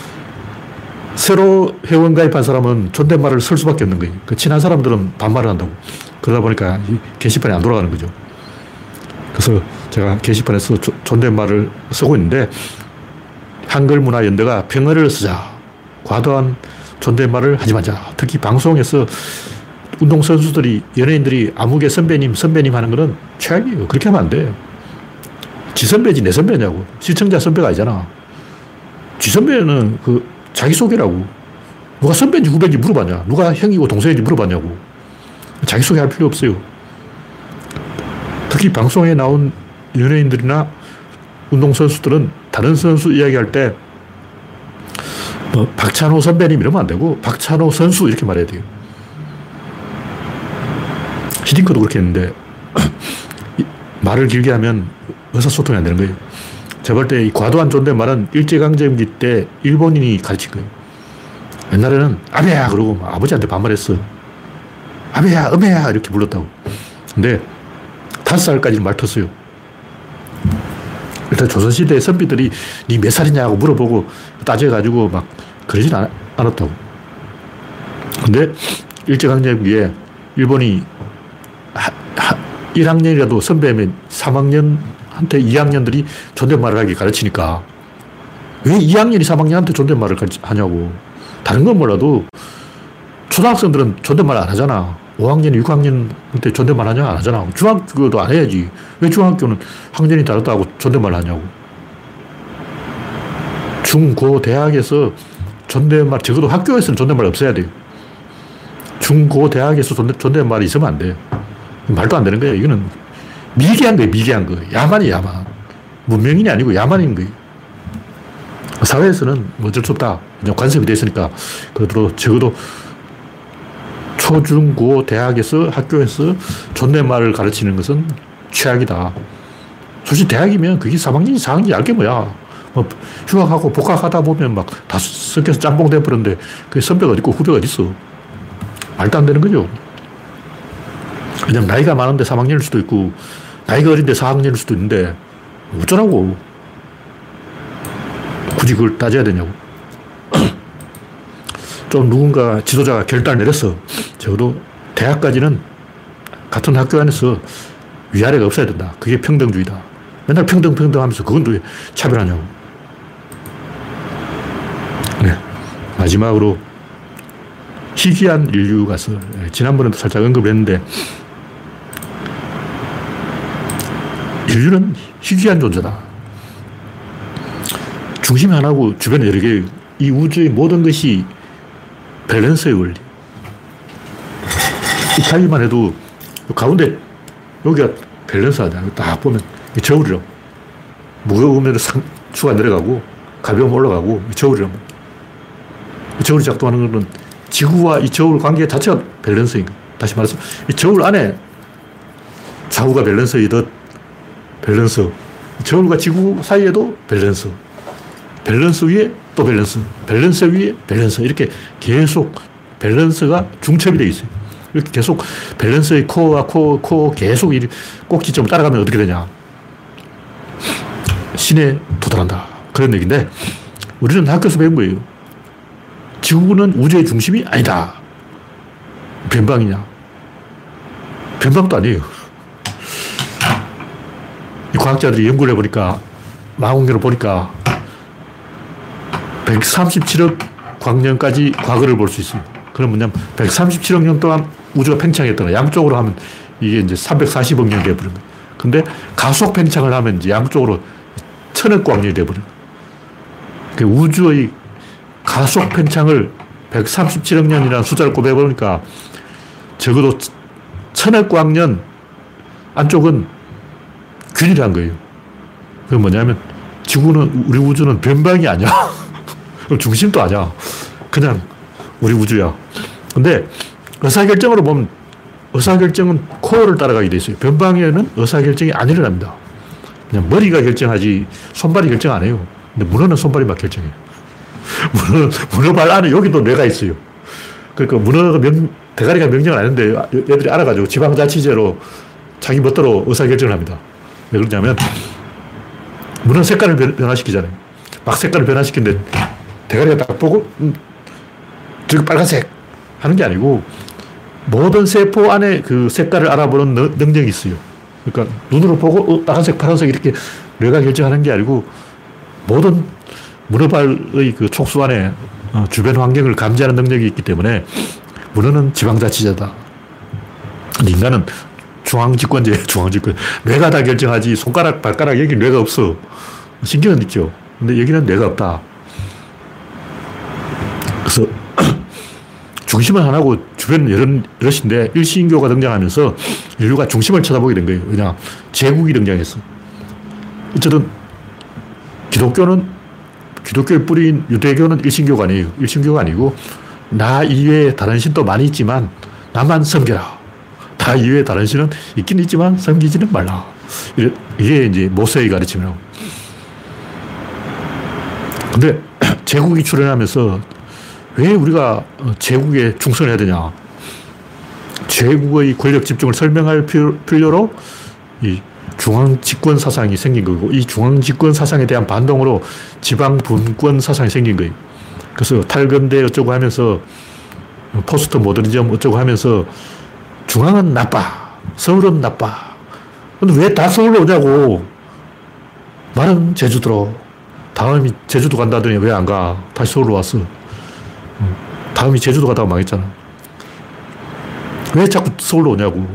새로 회원 가입한 사람은 존댓말을 쓸 수밖에 없는 거예요. 그 친한 사람들은 반말을 한다고. 그러다 보니까 게시판이 안 돌아가는 거죠. 그래서 제가 게시판에서 존댓말을 쓰고 있는데 한글문화연대가 평어를 쓰자. 과도한 존댓말을 하지 말자. 특히 방송에서 운동선수들이, 연예인들이 아무개 선배님, 선배님 하는 거는 최악이에요. 그렇게 하면 안 돼. 지 선배지 내 선배냐고. 시청자 선배가 아니잖아. 지 선배는 그 자기소개라고. 누가 선배인지 후배인지 물어봤냐. 누가 형이고 동생인지 물어봤냐고. 자기소개 할 필요 없어요. 특히 방송에 나온 연예인들이나 운동선수들은 다른 선수 이야기할 때, 뭐, 박찬호 선배님 이러면 안 되고, 박찬호 선수 이렇게 말해야 돼요. 히딩크도 그렇게 했는데, (clears throat) 말을 길게 하면 의사소통이 안 되는 거예요. 제가 볼때이 과도한 존댓말은 일제강점기 때 일본인이 가르친 거예요. 옛날에는 아베야! 그러고 아버지한테 반말했어. 아베야! 음해야! 이렇게 불렀다고. 근데 다섯 살까지는 말 텄어요. 일단 조선시대 선비들이 니 몇 살이냐고 물어보고 따져가지고 막 그러진 않, 않았다고. 근데 일제강점기에 일본이 하, 하, 1학년이라도 선배면 3학년 한테 2학년들이 존댓말을 하게 가르치니까 왜 2학년이 3학년한테 존댓말을 하냐고. 다른 건 몰라도 초등학생들은 존댓말 안 하잖아. 5학년, 6학년한테 존댓말 하냐? 안 하잖아. 중학교도 안 해야지. 왜 중학교는 학년이 다르다고 존댓말 하냐고. 중, 고, 대학에서 존댓말, 적어도 학교에서는 존댓말 없어야 돼요. 중, 고, 대학에서 존댓, 존댓말이 있으면 안 돼. 말도 안 되는 거야. 이거는 미개한 거예요, 미개한 거. 야만이 야만. 문명인이 아니고 야만인 거예요. 사회에서는 뭐 어쩔 수 없다. 관습이 됐으니까. 그래도 적어도 초, 중, 고, 대학에서, 학교에서 존댓말을 가르치는 것은 최악이다. 솔직히 대학이면 그게 3학년이 4학년이 알게 뭐야. 뭐 휴학하고 복학하다 보면 막 다 섞여서 짬뽕 돼버렸는데 그 선배가 어딨고 후배가 어딨어. 말도 안 되는 거죠. 그냥 나이가 많은데 3학년일 수도 있고 나이가 어린데 4학년일 수도 있는데 어쩌라고. 굳이 그걸 따져야 되냐고. (clears throat) 좀 누군가 지도자가 결단을 내렸어. 적어도 대학까지는 같은 학교 안에서 위아래가 없어야 된다. 그게 평등주의다. 맨날 평등, 평등 하면서 그건 또 차별하냐고. 네. 마지막으로 희귀한 인류 가서 지난번에도 살짝 언급을 했는데 인류는 희귀한 존재다. 중심이 하나고 주변에 여러 개, 이 우주의 모든 것이 밸런스의 원리. 이타일만 해도 가운데 여기가 밸런스하다. 딱 보면 저울이라고. 무거우면 상추가 내려가고 가벼우면 올라가고 저울이라고. 저울이 작동하는 것은 지구와 이 저울 관계 자체가 밸런스인 거 다시 말해서 이 저울 안에 좌우가 밸런스이듯 밸런스. 저울과 지구 사이에도 밸런스. 밸런스 위에 또 밸런스, 밸런스 위에 밸런스. 이렇게 계속 밸런스가 중첩이 되어 있어요. 이렇게 계속 밸런스의 코어와 코어, 코어 계속 꼭지점을 따라가면 어떻게 되냐. 신에 도달한다. 그런 얘기인데, 우리는 학교에서 배운 거예요. 지구는 우주의 중심이 아니다. 변방이냐? 변방도 아니에요. 이 과학자들이 연구를 해보니까, 망원경을 보니까, 137억 광년까지 과거를 볼 수 있어요. 그럼 뭐냐면, 137억 년 동안 우주가 팽창했던 거 양쪽으로 하면 이게 이제 340억 년이 되어버린 거예요. 근데 가속 팽창을 하면 이제 양쪽으로 천억 광년이 되어버린 거예요. 그 우주의 가속 팽창을 137억 년이라는 숫자를 꼽아보니까 적어도 천억 광년 안쪽은 균일한 거예요. 그 뭐냐면 지구는 우리 우주는 변방이 아니야. (laughs) 중심도 아니야. 그냥 우리 우주야. 근데 의사결정으로 보면 의사결정은 코어를 따라가게 돼 있어요. 변방에는 의사결정이 안 일어납니다. 그냥 머리가 결정하지 손발이 결정 안 해요. 근데 문어는 손발이 막 결정해요. (laughs) 문어, 문어발 안에 여기도 뇌가 있어요. 그러니까 문어가 명, 대가리가 명령을 안 하는데 애들이 알아가지고 지방자치제로 자기 멋대로 의사결정을 합니다. 왜 그러냐면 문어 색깔을 변 화시키잖아요. 막 색깔을 변화시키는데 대가리가 딱 보고 음, 저기 빨간색 하는 게 아니고 모든 세포 안에 그 색깔을 알아보는 능력이 있어요. 그러니까 눈으로 보고 어, 빨간색, 파란색 이렇게 뇌가 결정하는 게 아니고 모든 문어발의 그 촉수 안에 어, 주변 환경을 감지하는 능력이 있기 때문에 문어는 지방자치제다. 인간은 중앙집권제, 중앙집권. 뇌가 다 결정하지 손가락, 발가락 여기 뇌가 없어. 신경은 있죠. 근데 여기는 뇌가 없다. 그래서 (clears throat) 중심은 하나고 주변은 여러, 여럿인데 일신교가 등장하면서 인류가 중심을 쳐다보게 된 거예요. 그냥 제국이 등장했어. 어쨌든 기독교는 기독교의 뿌리인 유대교는 일신교가 아니에요. 일신교가 아니고 나 이외에 다른 신도 많이 있지만 나만 섬겨라. 나 이외에 다른 신은 있긴 있지만 섬기지는 말라. 이게 이제 모세의 가르침이라고. 근데 (clears throat) 제국이 출현하면서 왜 우리가 제국에 충성해야 되냐. 제국의 권력 집중을 설명할 필요로 이 중앙 집권 사상이 생긴 거고 이 중앙 집권 사상에 대한 반동으로 지방 분권 사상이 생긴 거예요. 그래서 탈근대 어쩌고 하면서 포스트 모더니즘 어쩌고 하면서 중앙은 나빠. 서울은 나빠. 근데 왜 다 서울로 오냐고. 말은 제주도로. 다음이 제주도 간다더니 왜 안 가? 다시 서울로 왔어. 다음이 제주도 가다가 망했잖아. 왜 자꾸 서울로 오냐고.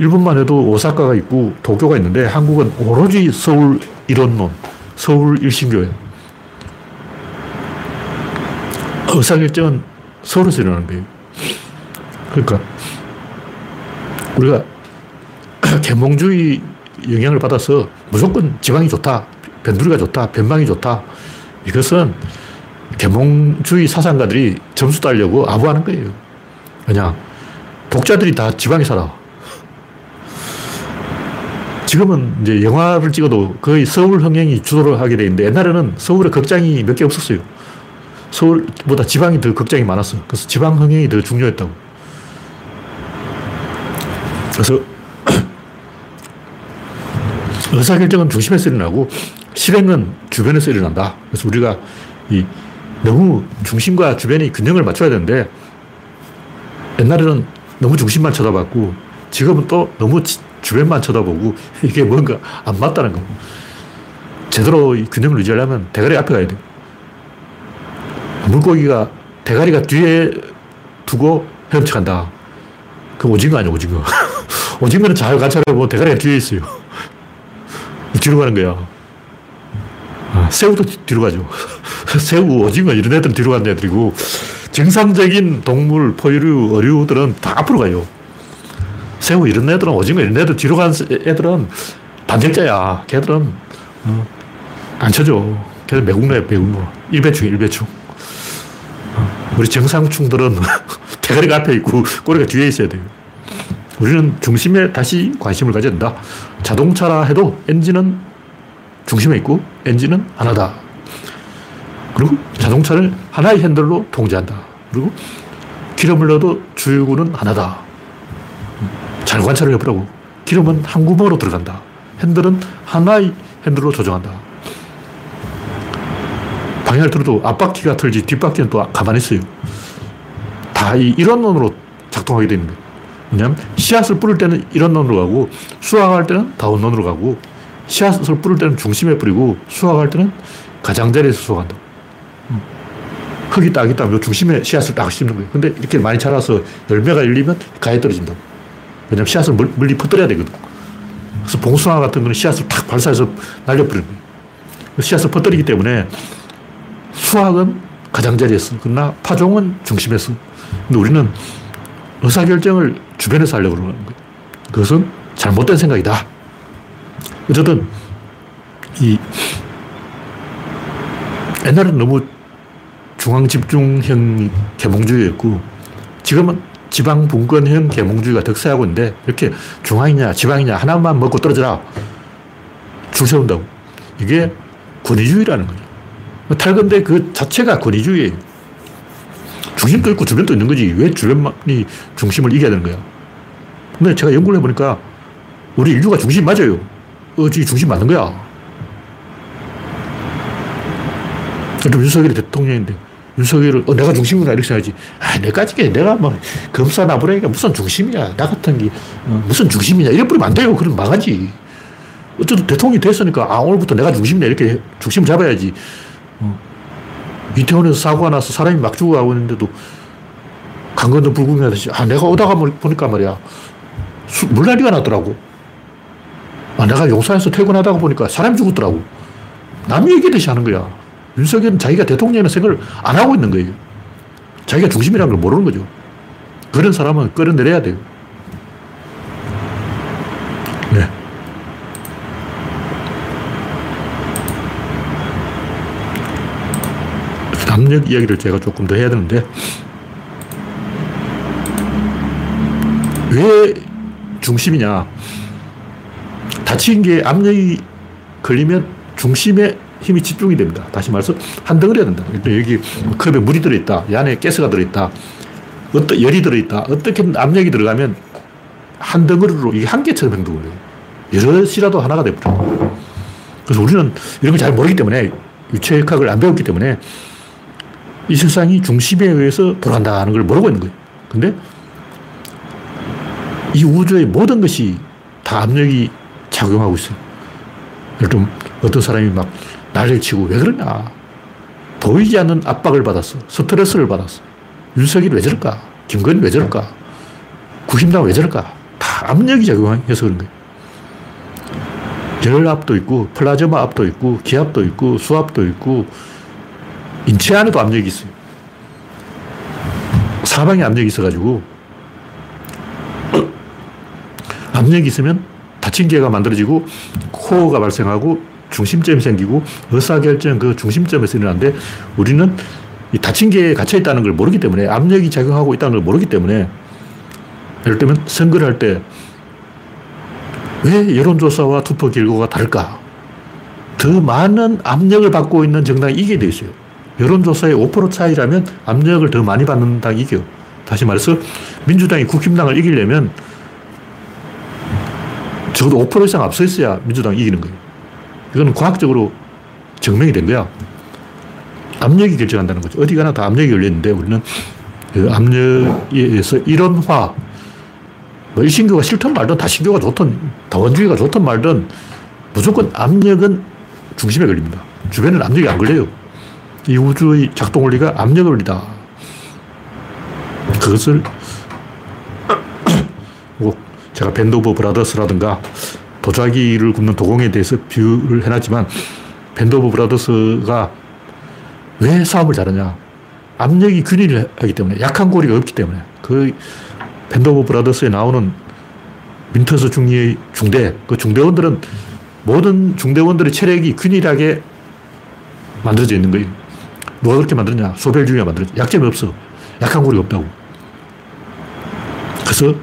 일본만 해도 오사카가 있고 도쿄가 있는데 한국은 오로지 서울 이론론, 서울 일신교예요. 의사결정은 서울에서 일어나는 거예요. 그러니까 우리가 (clears throat) 계몽주의 영향을 받아서 무조건 지방이 좋다, 변두리가 좋다, 변방이 좋다. 이것은 개몽주의 사상가들이 점수 따려고 아부하는 거예요. 그냥 독자들이 다 지방에 살아. 지금은 이제 영화를 찍어도 거의 서울 흥행이 주도를 하게 돼 있는데 옛날에는 서울에 극장이 몇 개 없었어요. 서울보다 지방이 더 극장이 많았어. 그래서 지방 흥행이 더 중요했다고. 그래서 (coughs) 의사결정은 중심에서 일어나고 실행은 주변에서 일어난다. 그래서 우리가 이 너무 중심과 주변이 균형을 맞춰야 되는데 옛날에는 너무 중심만 쳐다봤고 지금은 또 너무 주변만 쳐다보고 (laughs) 이게 뭔가 안 맞다는 거. 제대로 균형을 유지하려면 대가리 앞에 가야 돼. 물고기가 대가리가 뒤에 두고 헤엄쳐간다. 그 오징어 아니야, 오징어. (laughs) 오징어는 잘 관찰해보면 대가리가 뒤에 있어요. 뒤로 가는 거야. 아, 새우도 뒤로 가죠. (laughs) 새우, 오징어 이런 애들은 뒤로 가는 애들이고 정상적인 동물, 포유류, 어류들은 다 앞으로 가요. 새우 이런 애들은 오징어 이런 애들 뒤로 간 애들은 반절자야. 걔들은 어, 안 쳐줘. 걔들 매국노야 매국노. 일배충 일배충. 어, 우리 정상충들은 (laughs) 대가리가 앞에 있고 꼬리가 뒤에 있어야 돼요. 우리는 중심에 다시 관심을 가져야 된다. 자동차라 해도 엔진은 중심에 있고 엔진은 하나다. 그리고 자동차를 하나의 핸들로 통제한다. 그리고 기름을 넣어도 주유구는 하나다. 잘 관찰을 해보라고. 기름은 한 구멍으로 들어간다. 핸들은 하나의 핸들로 조정한다. 방향을 틀어도 앞바퀴가 틀지 뒷바퀴는 또 가만히 있어요. 다 이 이런론으로 작동하게 되는 거예요. 왜냐하면 씨앗을 뿌릴 때는 이런론으로 가고 수확할 때는 다운론으로 가고 씨앗을 뿌릴 때는 중심에 뿌리고 수확할 때는 가장자리에서 수확한다. 음. 흙이 딱 있다면 중심에 씨앗을 딱 심는 거예요. 근데 이렇게 많이 자라서 열매가 열리면 가에 떨어진다. 왜냐면 씨앗을 멀리 퍼뜨려야 되거든. 그래서 봉숭아 같은 거는 씨앗을 탁 발사해서 날려버리는 거예요. 씨앗을 퍼뜨리기 때문에 수학은 가장자리에서, 그러나 파종은 중심에서. 근데 우리는 의사결정을 주변에서 하려고 그러는 거예요. 그것은 잘못된 생각이다. 어쨌든, 이, 옛날에는 너무 중앙 집중형 계몽주의였고, 지금은 지방 분권형 계몽주의가 득세하고 있는데, 이렇게 중앙이냐, 지방이냐, 하나만 먹고 떨어져라. 줄 세운다고. 이게 권위주의라는 거죠. 탈건데 그 자체가 권위주의예요. 중심도 있고 주변도 있는 거지. 왜 주변만이 중심을 이겨야 되는 거야? 근데 제가 연구를 해보니까 우리 인류가 중심 맞아요. 어 지 중심 맞는 거야. 그럼 윤석열이 대통령인데 윤석열을 어, 내가 중심이구나 이렇게 생각하지. 아, 내까지 내가 뭐 검사 나부라니까 무슨 중심이야. 나 같은 게 어, 무슨 중심이냐. 이래 버리면 안 돼요. 그럼 망하지. 어쨌든 대통령이 됐으니까 아, 오늘부터 내가 중심이냐. 이렇게 중심 잡아야지. 어. 이태원에서 사고가 나서 사람이 막 죽어가고 있는데도 강건도 불구경하듯이 아, 내가 오다가 보니까 말이야. 수, 물난리가 났더라고. 아, 내가 용산에서 퇴근하다가 보니까 사람이 죽었더라고. 남이 얘기듯이 하는 거야. 윤석열은 자기가 대통령의 생각을 안 하고 있는 거예요. 자기가 중심이라는 걸 모르는 거죠. 그런 사람은 끌어내려야 돼요. 압력 이야기를 제가 조금 더 해야 되는데, 왜 중심이냐. 다친 게 압력이 걸리면 중심에 힘이 집중이 됩니다. 다시 말해서 한 덩어리가 된다. 여기 컵에 물이 들어있다. 이 안에 가스가 들어있다. 어떤 열이 들어있다. 어떻게 압력이 들어가면 한 덩어리로 이게 한 개처럼 행동을 해요. 여럿이라도 하나가 돼버려. 그래서 우리는 이런 걸 잘 모르기 때문에 유체역학을 안 배웠기 때문에 이 세상이 중심에 의해서 돌아간다는 걸 모르고 있는 거예요. 근데 이 우주의 모든 것이 다 압력이 작용하고 있어요. 들면 어떤 사람이 막 난리를 치고 왜 그러냐. 보이지 않는 압박을 받았어. 스트레스를 받았어. 윤석열이 왜 저럴까? 김건희 왜 저럴까? 국힘당 왜 저럴까? 다 압력이 작용해서 그런 거예요. 열압도 있고, 플라즈마 압도 있고, 기압도 있고, 수압도 있고, 인체 안에도 압력이 있어요. 사방에 압력이 있어가지고 압력이 있으면 다친 개가 만들어지고 코어가 발생하고 중심점이 생기고 의사결정 그 중심점에서 일어나는데 우리는 이 다친 개에 갇혀 있다는 걸 모르기 때문에 압력이 작용하고 있다는 걸 모르기 때문에 예를 들면 선거를 할 때 왜 여론조사와 투표 결과가 다를까? 더 많은 압력을 받고 있는 정당이 이기게 돼 있어요. 여론조사의 5% 차이라면 압력을 더 많이 받는 당이 이겨. 다시 말해서 민주당이 국힘당을 이기려면 적어도 5% 이상 앞서 있어야 민주당이 이기는 거예요. 이거는 과학적으로 증명이 된 거야. 압력이 결정한다는 거죠. 어디 가나 다 압력이 열렸는데 우리는 그 압력에 의해서 일원화, 뭐 일신교가 싫든 말든 다신교가 좋든 다원주의가 좋든 말든 무조건 압력은 중심에 걸립니다. 주변에는 압력이 안 걸려요. 이 우주의 작동 원리가 압력 원리다. 그것을 뭐 제가 오브 브라더스라든가 도자기를 굽는 도공에 대해서 비유를 해놨지만 오브 브라더스가 왜 싸움을 잘하냐. 압력이 균일을 하기 때문에 약한 고리가 없기 때문에 그 오브 브라더스에 나오는 윈터스 중위의 중대, 그 중대원들은 모든 중대원들의 체력이 균일하게 만들어져 있는 거예요. 누가 그렇게 만들었냐? 소벨 중위가 만들었냐? 약점이 없어. 약한 고리가 없다고. 그래서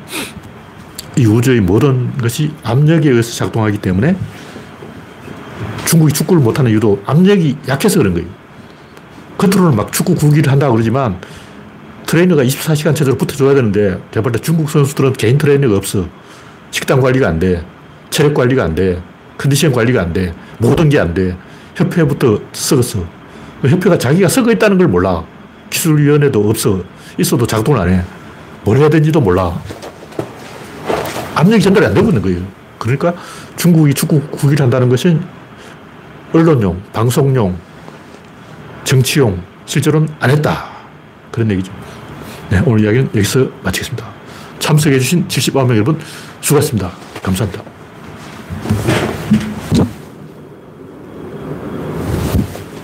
이 우주의 모든 것이 압력에 의해서 작동하기 때문에 중국이 축구를 못하는 이유도 압력이 약해서 그런 거예요. 겉으로는 막 축구 구기를 한다고 그러지만 트레이너가 24시간 제대로 붙어줘야 되는데 제가 볼때 중국 선수들은 개인 트레이너가 없어. 식단 관리가 안 돼. 체력 관리가 안 돼. 컨디션 관리가 안 돼. 모든 게 안 돼. 협회부터 썩었어. 그 협회가 자기가 썩어 있다는 걸 몰라. 기술위원회도 없어. 있어도 작동을 안 해. 뭘 해야 되는지도 몰라. 압력이 전달이 안 되고 있는 거예요. 그러니까 중국이 축구 구기를 한다는 것은 언론용, 방송용, 정치용, 실제로는 안 했다. 그런 얘기죠. 네, 오늘 이야기는 여기서 마치겠습니다. 참석해주신 79명 여러분 수고하셨습니다. 감사합니다.